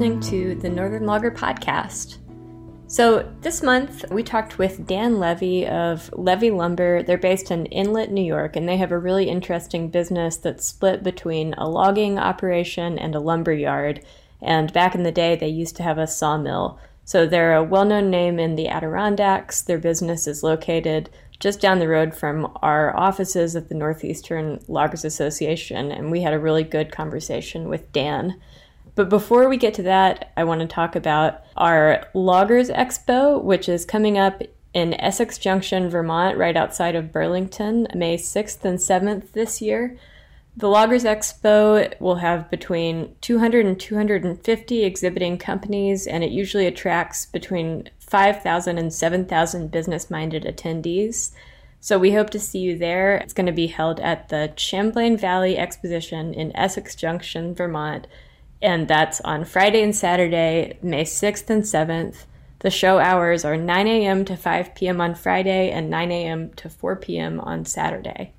listening to the Northern Logger Podcast. So, this month we talked with Dan Levy of Levy Lumber. They're based in Inlet, New York, and they have a really interesting business that's split between a logging operation and a lumber yard. And back in the day, they used to have a sawmill. So, they're a well known name in the Adirondacks. Their business is located just down the road from our offices at the Northeastern Loggers Association, and we had a really good conversation with Dan. But before we get to that, I want to talk about our Loggers Expo, which is coming up in Essex Junction, Vermont, right outside of Burlington, May 6th and 7th this year. The Loggers Expo will have between 200 and 250 exhibiting companies, and it usually attracts between 5,000 and 7,000 business minded attendees. So we hope to see you there. It's going to be held at the Champlain Valley Exposition in Essex Junction, Vermont, and that's on Friday and Saturday, May 6th and 7th. The show hours are 9 a.m. to 5 p.m. on Friday and 9 a.m. to 4 p.m. on Saturday.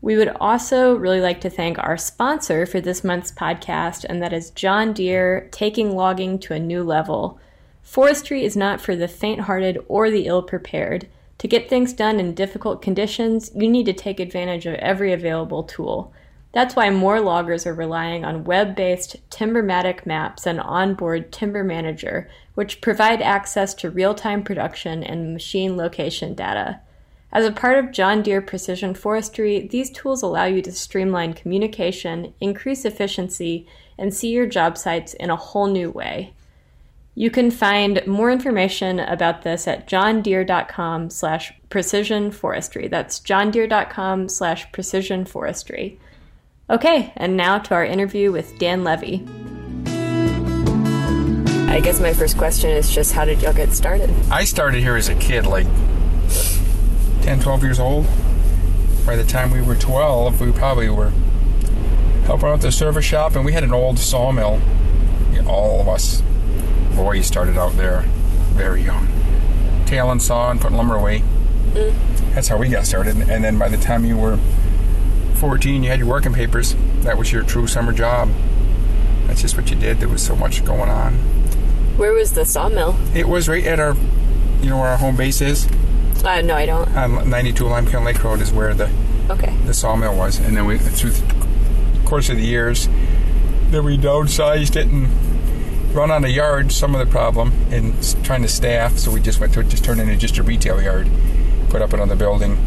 We would also really like to thank our sponsor for this month's podcast, and that is John Deere taking logging to a new level. Forestry is not for the faint hearted or the ill prepared. To get things done in difficult conditions, you need to take advantage of every available tool. That's why more loggers are relying on web based Timbermatic maps and onboard Timber Manager, which provide access to real time production and machine location data. As a part of John Deere Precision Forestry, these tools allow you to streamline communication, increase efficiency, and see your job sites in a whole new way. You can find more information about this at johndeere.com slash precision forestry. That's johndeere.com slash precision forestry. Okay, and now to our interview with Dan Levy. I guess my first question is just how did y'all get started? I started here as a kid, like 10, 12 years old. By the time we were 12, we probably were helping out the service shop, and we had an old sawmill. All of us boys started out there very young, tailing saw and putting lumber away. Mm. That's how we got started. And then by the time you were 14, you had your working papers. That was your true summer job. That's just what you did. There was so much going on. Where was the sawmill? It was right at our, you know, where our home base is. Uh, no, I don't. On 92 Limekiln Lake Road is where the okay the sawmill was, and then we through the course of the years, then we downsized it and run on a yard. Some of the problem in trying to staff, so we just went to just turned into just a retail yard, put up another building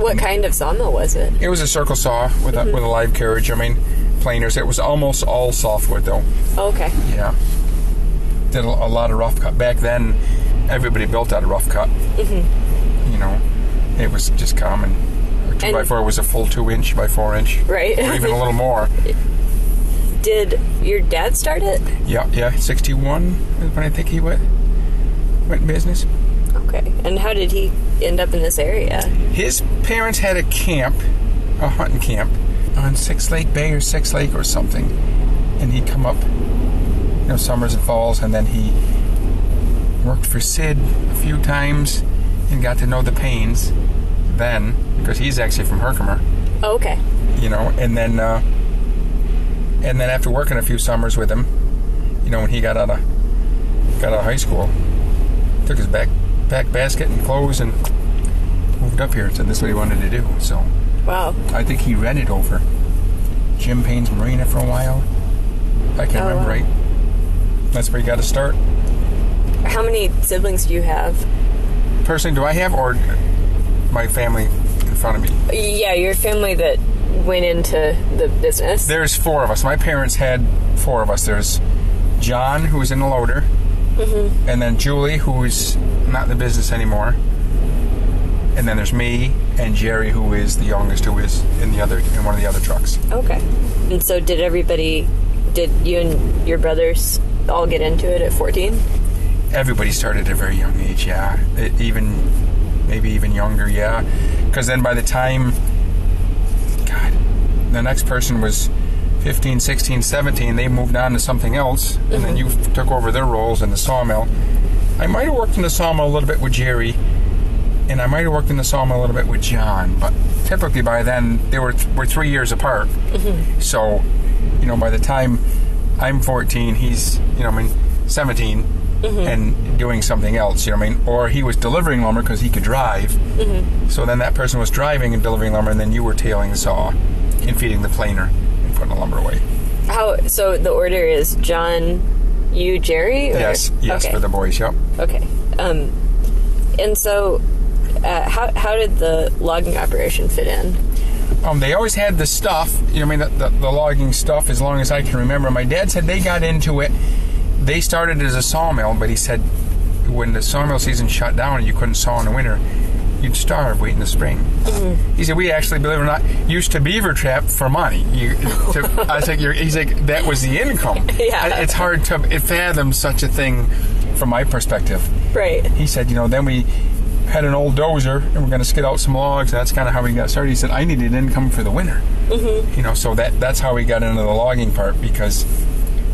what kind of sawmill was it? It was a circle saw with mm-hmm. a, with a live carriage. I mean, planers. It was almost all softwood though. okay. Yeah. Did a, a, lot of rough cut back then. Everybody built out of rough cut. Mm-hmm. You know, it was just common. A two and by four was a full two inch by four inch, right? Or even a little more. Did your dad start it? Yeah, yeah. Sixty one when I think he went went business. Okay. And how did he end up in this area? His parents had a camp, a hunting camp, on Sixth Lake Bay or Sixth Lake or something. And he'd come up, you know, summers and falls, and then he worked for Sid a few times and got to know the Paynes then, because he's actually from Herkimer. Oh, okay. You know, and then, uh, and then after working a few summers with him, you know, when he got out of got out of high school, took his back packed basket and clothes and moved up here and said this is what he wanted to do. So, wow. I think he rented over Jim Payne's Marina for a while. If I can oh, remember wow. right. That's where you got to start. How many siblings do you have? Personally, do I have, or my family in front of me? Yeah, your family that went into the business. There's four of us. My parents had four of us. There's John, who was in the loader. Mm-hmm. And then Julie, who's not in the business anymore. And then there's me and Jerry, who is the youngest, who is in the other in one of the other trucks. Okay. And so, did everybody? Did you and your brothers all get into it at 14? Everybody started at a very young age. Yeah, it, even maybe even younger. Yeah, because then by the time, God, the next person was 15, 16, 17, they moved on to something else, and mm-hmm. then you took over their roles in the sawmill. I might have worked in the sawmill a little bit with Jerry, and I might have worked in the sawmill a little bit with John, but typically by then they were we're three years apart. Mm-hmm. So, you know, by the time I'm 14. He's you know I mean 17 and doing something else. You know what I mean? Or he was delivering lumber because he could drive. So then that person was driving and delivering lumber, and then you were tailing the saw and feeding the planer and putting the lumber away. How? So the order is John, you, Jerry. Or? Yes, yes, Okay. for the boys. Yep. Okay. Um, and so, uh, how how did the logging operation fit in? Um, they always had the stuff, you know, I mean, the, the, the logging stuff as long as I can remember. My dad said they got into it. They started as a sawmill, but he said when the sawmill season shut down you couldn't saw in the winter, you'd starve waiting the spring. He said we actually, believe it or not, used to beaver trap for money. You, to, I was like, he's like, that was the income. Yeah. I- It's hard to fathom such a thing from my perspective Right. he said, you know, then we had an old dozer and we're going to skid out some logs. That's kind of how we got started. He said, I needed income for the winter. Mm-hmm. You know, so that that's how we got into the logging part because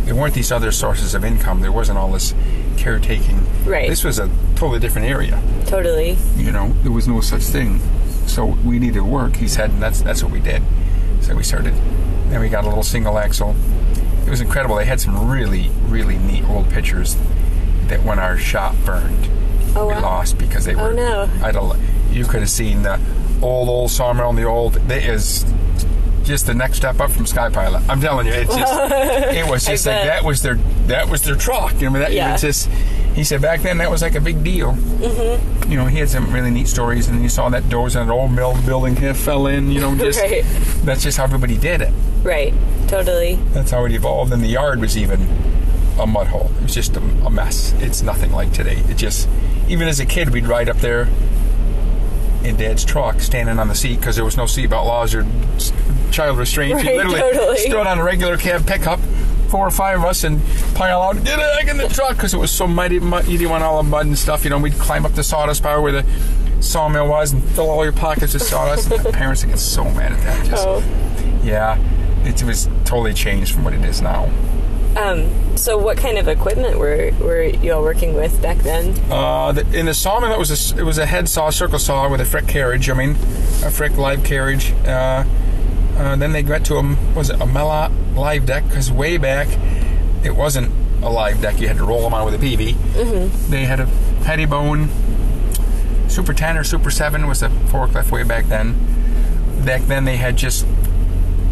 there weren't these other sources of income. There wasn't all this caretaking. Right. This was a totally different area. Totally. You know, there was no such thing. So we needed work. He said, and that's that's what we did. So we started. Then we got a little single axle. It was incredible. They had some really really neat old pictures that when our shop burned, Oh we wow. lost because they oh, were. Oh, no. I'd al- you could have seen the old old sawmill and the old. It is just the next step up from Sky Pilot. I'm telling you, it's just. it was just like that was their that was their truck. You know that Yeah. it was just. He said back then that was like a big deal. Mm-hmm. You know, he had some really neat stories, and you saw that doors and an old mill building here fell in. You know, just Right. that's just how everybody did it. Right. Totally. That's how it evolved. And the yard was even a mud hole. It was just a, a mess. It's nothing like today. It just, even as a kid, we'd ride up there in Dad's truck, standing on the seat because there was no seatbelt laws or child restraint. you literally totally. stood on a regular cab pickup, four or five of us, and pile out, get back in the truck because it was so mighty, didn't want all the mud and stuff. You know, we'd climb up the sawdust pile where the sawmill was and fill all your pockets with sawdust. and the parents would get so mad at that. Just, Oh. yeah, it was totally changed from what it is now. Um. So, what kind of equipment were were you all working with back then? Uh, the, in the sawmill, it was a, it was a head saw, circle saw with a frick carriage. I mean, a frick live carriage. Uh, uh, then they got to a was it a Melot live deck because way back it wasn't a live deck. You had to roll them on with a peavey. Mm-hmm. They had a Pettibone Super 10 or Super 7 was a forklift way back then. Back then they had just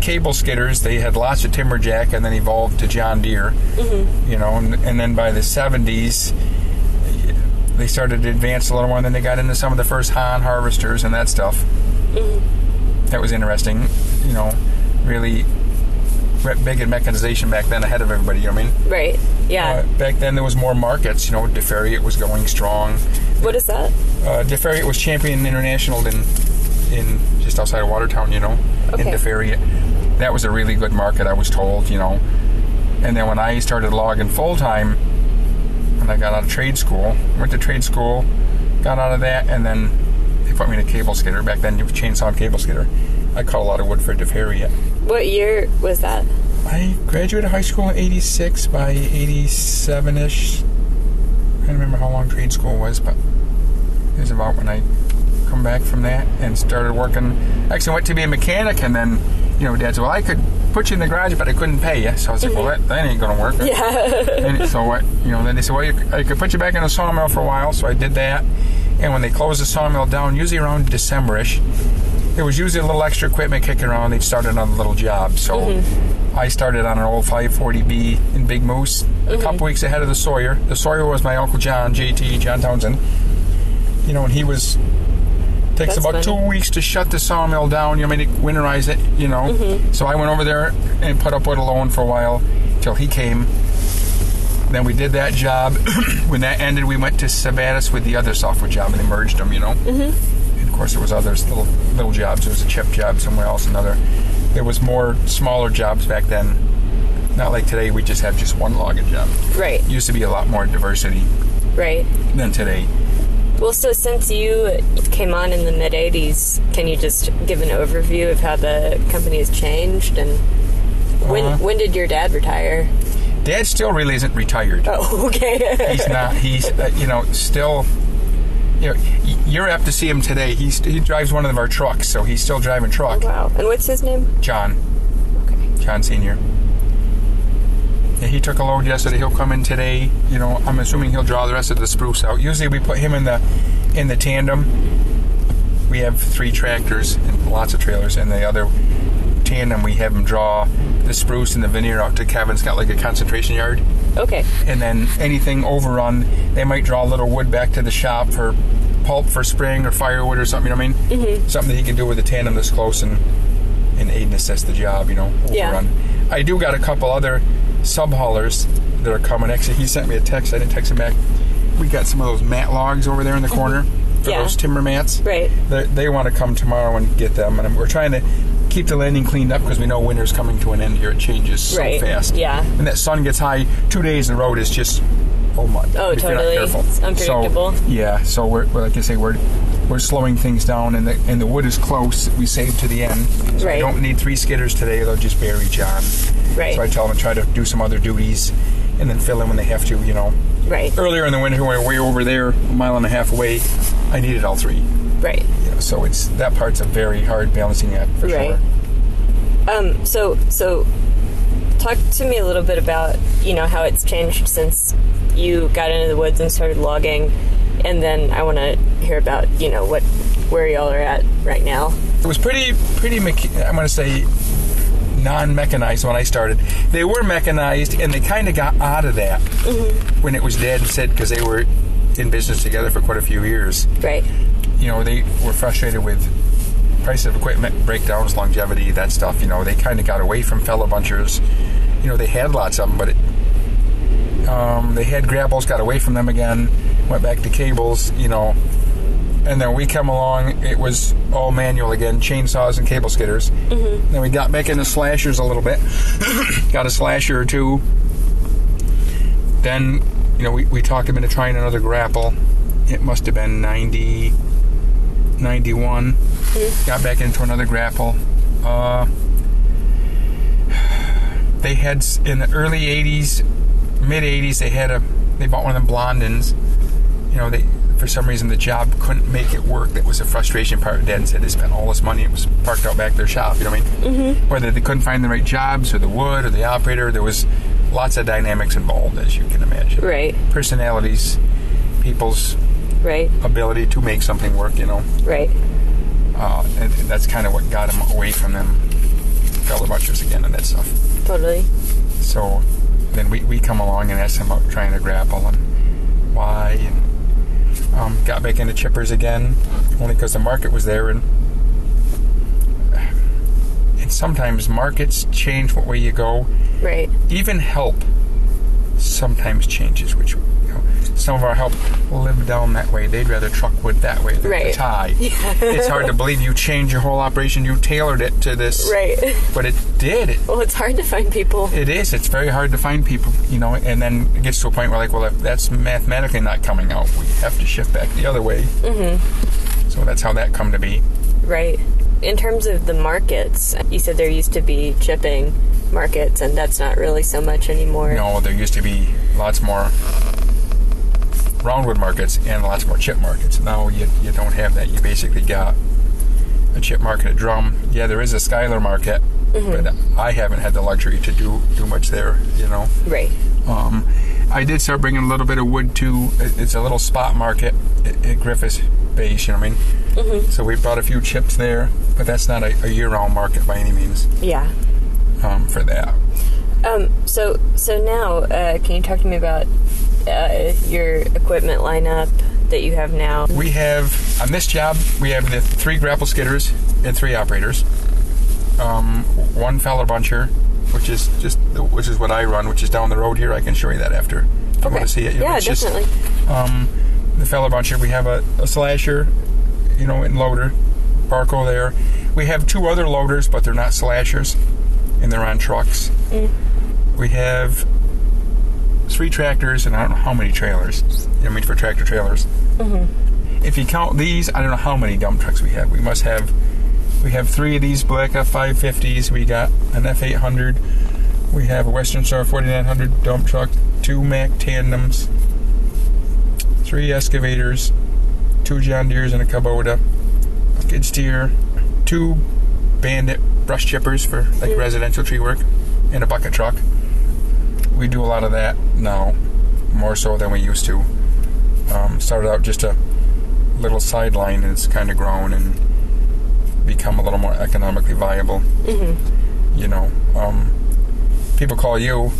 cable skidders. They had lots of timberjack and then evolved to John Deere. You know, and, and then by the 70s they started to advance a little more, and then they got into some of the first Hahn harvesters and that stuff. That was interesting, you know, really big in mechanization back then, ahead of everybody. You know what I mean? Right. Yeah. Uh, back then there was more markets. You know, Deferiet was going strong. what is that? Uh, Deferiet was champion international in in just outside of Watertown. You know, Okay. in Deferiet, that was a really good market. I was told. You know, and then when I started logging full time, when I got out of trade school, went to trade school, got out of that, and then they put me in a cable skidder. Back then, was chainsaw and cable skidder. I cut a lot of wood for Deferiet. What year was that? I graduated high school in '86. By '87ish, I don't remember how long trade school was, but it was about when I come back from that and started working. Actually, went to be a mechanic, and then you know, Dad said, "Well, I could put you in the garage, but I couldn't pay you." So I was like, "Well, that, that ain't gonna work." Yeah. And so what? You know, then they said, "Well, you, I could put you back in a sawmill for a while." So I did that. And when they closed the sawmill down, usually around Decemberish, there was usually a little extra equipment kicking around. They'd started on a little job. So mm-hmm. I started on an old 540B in Big Moose a mm-hmm. couple weeks ahead of the Sawyer. The Sawyer was my uncle John, JT, John Townsend. You know, and he was takes That's about funny. two weeks to shut the sawmill down. You know, I mean, to winterize it. You know, mm-hmm. so I went over there and put up with alone for a while till he came. Then we did that job. when that ended, we went to Sabattis with the other software job and they merged them. You know, mm-hmm. and of course there was others little little jobs. There was a chip job somewhere else. Another. There was more smaller jobs back then. Not like today. We just have just one logging job. right. Used to be a lot more diversity Right. than today. Well, so since you came on in the mid 80s, can you just give an overview of how the company has changed and when Uh-huh. when did your dad retire? Dad still really isn't retired. Oh, okay. He's not. He's uh, you know still. You know, you're apt to see him today. He's he drives one of our trucks, so he's still driving truck. wow. And what's his name? John, Okay. John Senior. Yeah, he took a load yesterday. He'll come in today. You know, I'm assuming he'll draw the rest of the spruce out. Usually we put him in the in the tandem. We have three tractors and lots of trailers, and the other tandem we have him draw the spruce and the veneer out to Kevin's got like a concentration yard. Okay. And then anything overrun, they might draw a little wood back to the shop for pulp for spring or firewood or something. You know what I mean? Mm-hmm. Something that he can do with a tandem this close and and aid and assist the job. You know, Yeah. I do got a couple other sub haulers that are coming. Actually, he sent me a text. I didn't text him back. We got some of those mat logs over there in the corner for Mm-hmm. Yeah. those timber mats. Right. They, they want to come tomorrow and get them, and we're trying to keep the landing cleaned up because we know winter's coming to an end here. It changes so Right. fast. Yeah. And that sun gets high. Two days the road is just oh my. Oh, if totally. careful. It's unpredictable. So, yeah. So we're, we're like I say we're we're slowing things down, and the and the wood is close. We saved to the end. So Right. I don't need three skidders today. They'll just bury John. Right. So I tell them to try to do some other duties, and then fill in when they have to. You know. Right. Earlier in the winter, when we were way over there, a mile and a half away, I needed all three. Right. So it's that part's a very hard balancing act for Right. sure. Um, so so talk to me a little bit about, you know, how it's changed since you got into the woods and started logging and then I want to hear about, you know, what where y'all are at right now. It was pretty, pretty. Mecha- I'm going to say non-mechanized when I started. They were mechanized, and they kind of got out of that when it was dead and said because they were in business together for quite a few years. Right. You know, they were frustrated with price of equipment, breakdowns, longevity, that stuff. You know, they kind of got away from feller bunchers. You know, they had lots of them, but it, um, they had grapples, got away from them again, went back to cables. You know, and then we come along, it was all manual again, chainsaws and cable skidders. Mm-hmm. Then we got back into slashers a little bit, got a slasher or two. Then, you know, we, we talked him into trying another grapple. It must have been 90, 91. Got back into another grapple. Uh, they had in the early 80s, mid 80s, they had a they bought one of them Blondins. You know, they for some reason the job couldn't make it work. That was a frustration part. Dad said they spent all this money. It was parked out back their shop. You know what I mean? Mm-hmm. Whether they couldn't find the right jobs or the wood or the operator, there was lots of dynamics involved, as you can imagine. Right. Personalities, people's Right. ability to make something work. You know, Right. uh, and, and that's kind of what got him away from them feller bunchers again and that stuff. Totally. So then we, we come along and ask him about trying to grapple and why and um, got back into chippers again only because the market was there and and sometimes markets change what way you go Right. even help sometimes changes which some of our help live down that way they'd rather truck wood that way than Right. the tie it's hard to believe you changed your whole operation you tailored it to this Right. but it did it Well, it's hard to find people. it is. It's very hard to find people, you know, and then it gets to a point where, like, well, if that's mathematically not coming out, we have to shift back the other way. Mm-hmm. So that's how that come to be. Right. In terms of the markets, you said there used to be chipping markets, and that's not really so much anymore. No, there used to be lots more roundwood markets and lots more chip markets. Now you, you don't have that. You basically got a chip market at Drum. Yeah, there is a Skylar market, but I haven't had the luxury to do, do much there, you know. Right. Um, I did start bringing a little bit of wood to. It's a little spot market at, at Griffiss Base. You know what I mean? Mm-hmm. So we brought a few chips there, but that's not a, a year-round market by any means Yeah. um, for that. Um. So so now, uh, can you talk to me about uh, your equipment lineup that you have now? We have on this job we have the three grapple skidders and three operators. Um, one feller buncher, which is just which is what I run, which is down the road here. I can show you that after. If you want to see it. Yeah, it's just- definitely. um, the feller buncher. We have a, a slasher, you know, and loader, Barko there. We have two other loaders, but they're not slashers, and they're on trucks. We have three tractors, and I don't know how many trailers. You know what I mean for tractor trailers. Mm-hmm. If you count these, I don't know how many dump trucks we have. We must have. We have three of these black F550s. We got an F800. We have a Western Star 4900 dump truck, two Mack tandems, three excavators, two John Deeres and a Kubota, a skid steer, two Bandit brush chippers for like mm. residential tree work, and a bucket truck. We do a lot of that now, more so than we used to. Um, started out just a little sideline, and it's kind of grown and become a little more economically viable. Mm-hmm. You know, um, people call you,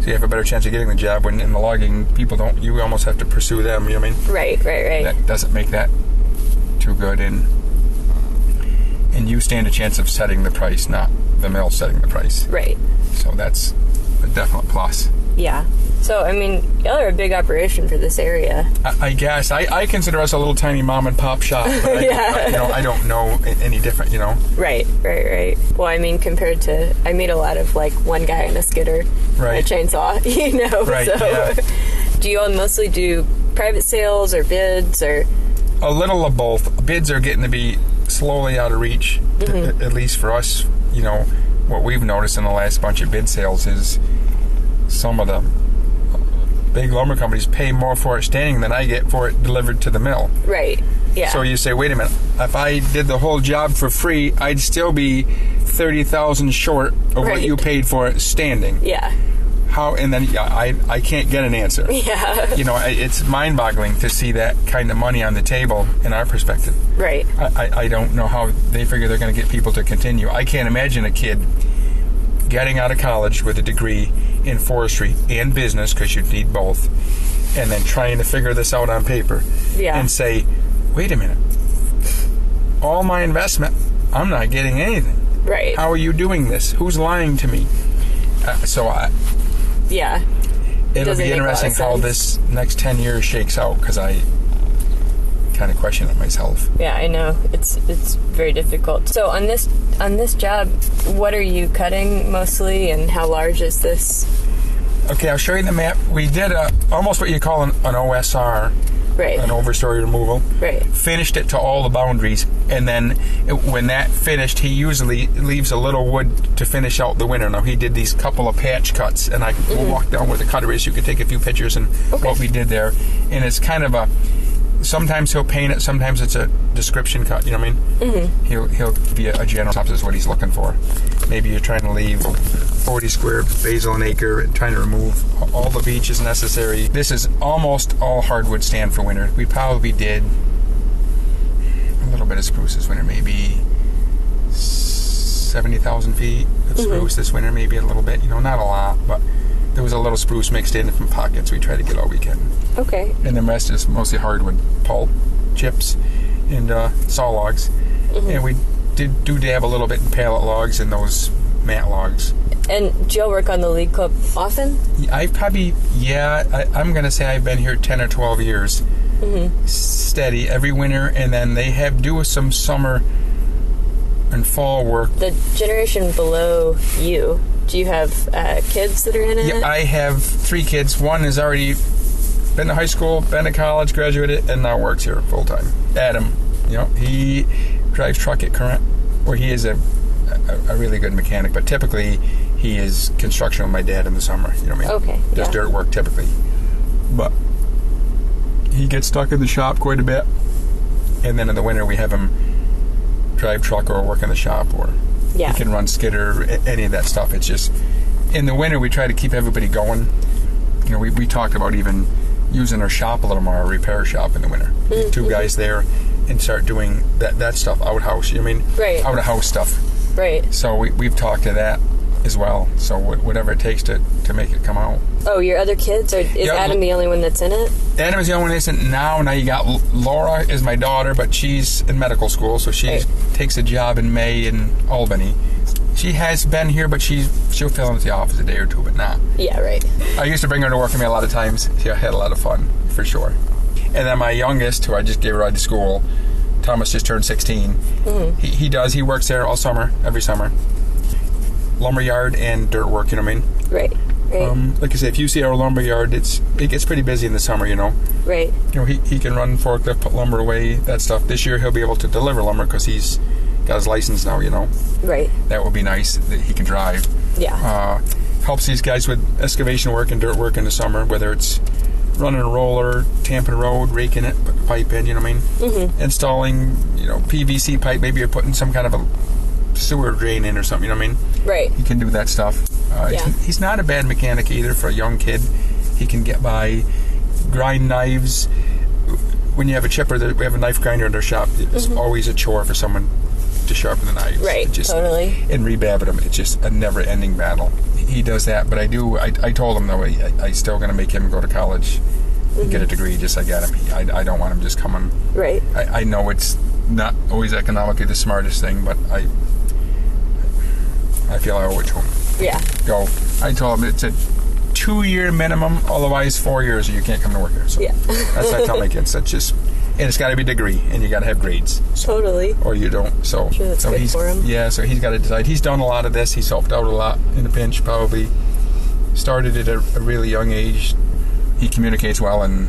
so you have a better chance of getting the job. When in the logging, people don't. You almost have to pursue them. You know what I mean? Right, right, right. That doesn't make that too good, and and you stand a chance of setting the price, not the mill setting the price. right. So that's a definite plus. Yeah. So, I mean, y'all are a big operation for this area. I, I guess I, I consider us a little tiny mom and pop shop. But I, Yeah. I- you know, I don't know any different. You know, Right, right, right. Well, I mean, compared to, I meet a lot of like one guy in a skidder, and a chainsaw, you know. Right, So, yeah. do you all mostly do private sales or bids or? a little of both. Bids are getting to be slowly out of reach, Mm-hmm. a- at least for us. You know, what we've noticed in the last bunch of bid sales is some of the big lumber companies pay more for it standing than I get for it delivered to the mill. Right. Yeah. So you say, wait a minute, if I did the whole job for free, I'd still be thirty thousand short of what you paid for it standing. yeah. How? And then yeah, I I can't get an answer. Yeah. You know, it's mind-boggling to see that kind of money on the table in our perspective. Right. I, I, I don't know how they figure they're going to get people to continue. I can't imagine a kid getting out of college with a degree in forestry and business, because you'd need both, and then trying to figure this out on paper Yeah. and say, wait a minute, all my investment, I'm not getting anything. Right. How are you doing this? Who's lying to me? Uh, so I, yeah. it'll doesn't be make a lot of interesting how this next 10 years shakes out, because I kind of question it myself. Yeah, I know. It's it's very difficult. So on this on this job, what are you cutting mostly, and how large is this? Okay, I'll show you the map. We did a, almost what you call an, an OSR, Right. an overstory removal. Right. Finished it to all the boundaries, and then it, when that finished, he usually leaves a little wood to finish out the winter. Now he did these couple of patch cuts, and I mm-hmm. will walk down where the cutter is. You can take a few pictures and Okay. what we did there, and it's kind of a. Sometimes he'll paint it. Sometimes it's a description cut. You know what I mean? Mm-hmm. He'll he'll give you a general synopsis of what he's looking for. Maybe you're trying to leave 40 square basal an acre and trying to remove all the beeches necessary. This is almost all hardwood stand for winter. We probably did a little bit of spruce this winter, maybe 70,000 feet of spruce this winter, maybe a little bit. You know, not a lot, but there was a little spruce mixed in from pockets we tried to get all weekend. Okay. And the rest is mostly hardwood pulp, chips, and uh, saw logs. And we did do dab a little bit in pallet logs and those mat logs. And do y'all work on the league club often? I've probably, yeah, I, I'm going to say I've been here 10 or 12 years. Steady every winter, and then they have do some summer and fall work. The generation below you, do you have uh, kids that are in it? Yeah, I have three kids. One has already been to high school, been to college, graduated, and now works here full time. Adam, you know, he drives truck at Current, where he is a, a, a really good mechanic, but typically he is construction with my dad in the summer. You know what I mean? Okay, Does yeah. dirt work typically. But he gets stuck in the shop quite a bit. And then in the winter, we have him drive truck or work in the shop or yeah. he can run skidder, any of that stuff. It's just in the winter we try to keep everybody going. You know, we, we talked about even using our shop a little more, our repair shop in the winter. Mm-hmm. Two guys there and start doing that that stuff outhouse. You know I mean? Right. Out of house stuff. Right. So we we've talked to that as well. So wh- whatever it takes to to make it come out. Oh, your other kids? Or is Yeah, Adam the only one that's in it? Adam is the only one that isn't now. Now you got L- Laura is my daughter, but she's in medical school, so she Right. takes a job in May in Albany. She has been here, but she she'll fill into the office a day or two, but not. Yeah, right. I used to bring her to work with me a lot of times. She had a lot of fun for sure. And then my youngest, who I just gave a ride to school, Thomas just turned 16. Mm-hmm. He, he does. He works there all summer, every summer. Lumberyard and dirt work. You know what I mean? Right. Right. Um, like I say, if you see our lumberyard, it's it gets pretty busy in the summer. You know. right. You know, he, he can run forklift, put lumber away, that stuff. This year he'll be able to deliver lumber because he's got his license now. You know, Right. that would be nice that he can drive. Yeah. Uh, helps these guys with excavation work and dirt work in the summer, whether it's running a roller, tamping a road, raking it, put the pipe in. You know what I mean? Mm-hmm. Installing, you know, PVC pipe. Maybe you're putting some kind of a sewer drain in or something. You know what I mean? Right. He can do that stuff. Uh, Yeah. he's, he's not a bad mechanic either for a young kid. He can get by, grind knives. When you have a chipper, we have a knife grinder in our shop. It's always a chore for someone to sharpen the knives. Mm-hmm. Right, It just, totally. And rebabbing them. It's just a never-ending battle. He does that, but I do. I, I told him though, I, I still going to make him go to college, and get a degree, just like Adam. He- I, I don't want him just coming Right. I, I know it's not always economically the smartest thing, but I I feel I owe it to him. Yeah. Go. I told him it's a two year minimum, otherwise four years or you can't come to work here. So Yeah. that's what I tell my kids. That's just and it's got to be a degree, and you got to have grades, Totally. or you don't. So, Sure, that's so good he's for him. yeah. So he's got to decide. He's done a lot of this. He's helped out a lot in a pinch. Probably started at a, a really young age. He communicates well and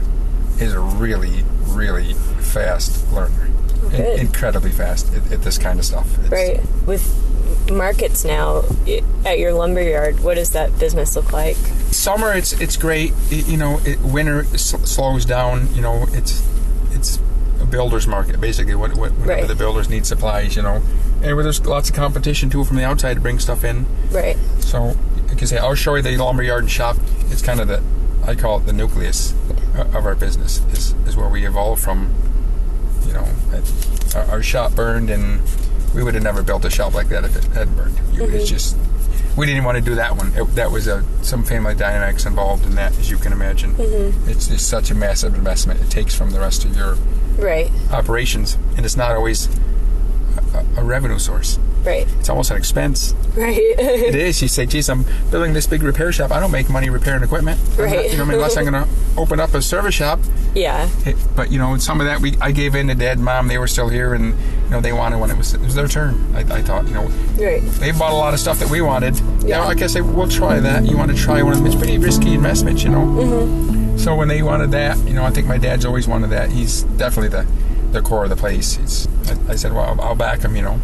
is a really, really fast learner. In- incredibly fast at, at this kind of stuff. It's- Right. With markets now at your lumber yard, what does that business look like? Summer, it's it's great. It- you know, it, winter slows down. You know, it's it's a builder's market basically. What, what Right. the builders need supplies, you know, and where there's lots of competition too from the outside to bring stuff in. Right. So, like I say, I'll show you the lumber yard and shop. It's kind of the, I call it the nucleus uh, of our business. Is is where we evolved from. You know, our shop burned, and we would have never built a shop like that if it hadn't burned. You- It's mm-hmm. just we didn't want to do that one. It, that was a some family dynamics involved in that, as you can imagine. Mm-hmm. It's just such a massive investment. It takes from the rest of your Right. operations, and it's not always a, a revenue source. Right. It's almost an expense. Right. It is. You say, geez, I'm building this big repair shop. I don't make money repairing equipment. I'm not- you know, I mean, unless I'm going to open up a service shop. yeah. It- but you know, some of that we I gave in to dad, and mom. They were still here, and you know, they wanted when it was it was their turn. I, I thought, you know, Right. they bought a lot of stuff that we wanted. Yeah. Yeah. You know, like I say, we'll try that. You want to try one of them? It's pretty risky investment, you know. Mm-hmm. So when they wanted that, you know, I think my dad's always wanted that. He's definitely the the core of the place. It's, I, I said, well, I'll, I'll back him, you know.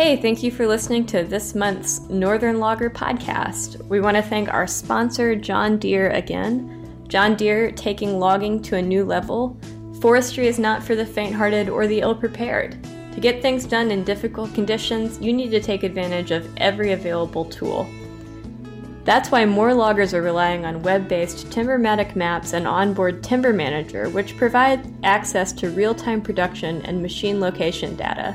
Hey, thank you for listening to this month's Northern Logger podcast. We want to thank our sponsor, John Deere, again. John Deere taking logging to a new level. Forestry is not for the faint hearted or the ill prepared. To get things done in difficult conditions, you need to take advantage of every available tool. That's why more loggers are relying on web based Timbermatic maps and onboard Timber Manager, which provide access to real time production and machine location data.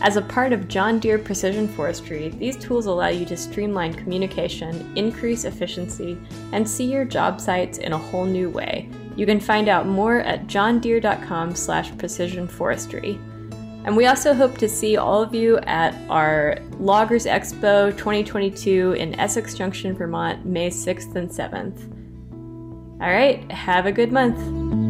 As a part of John Deere Precision Forestry, these tools allow you to streamline communication, increase efficiency, and see your job sites in a whole new way. You can find out more at johndeere.com slash precision forestry. And we also hope to see all of you at our Loggers Expo 2022 in Essex Junction, Vermont, May 6th and 7th. All right, have a good month.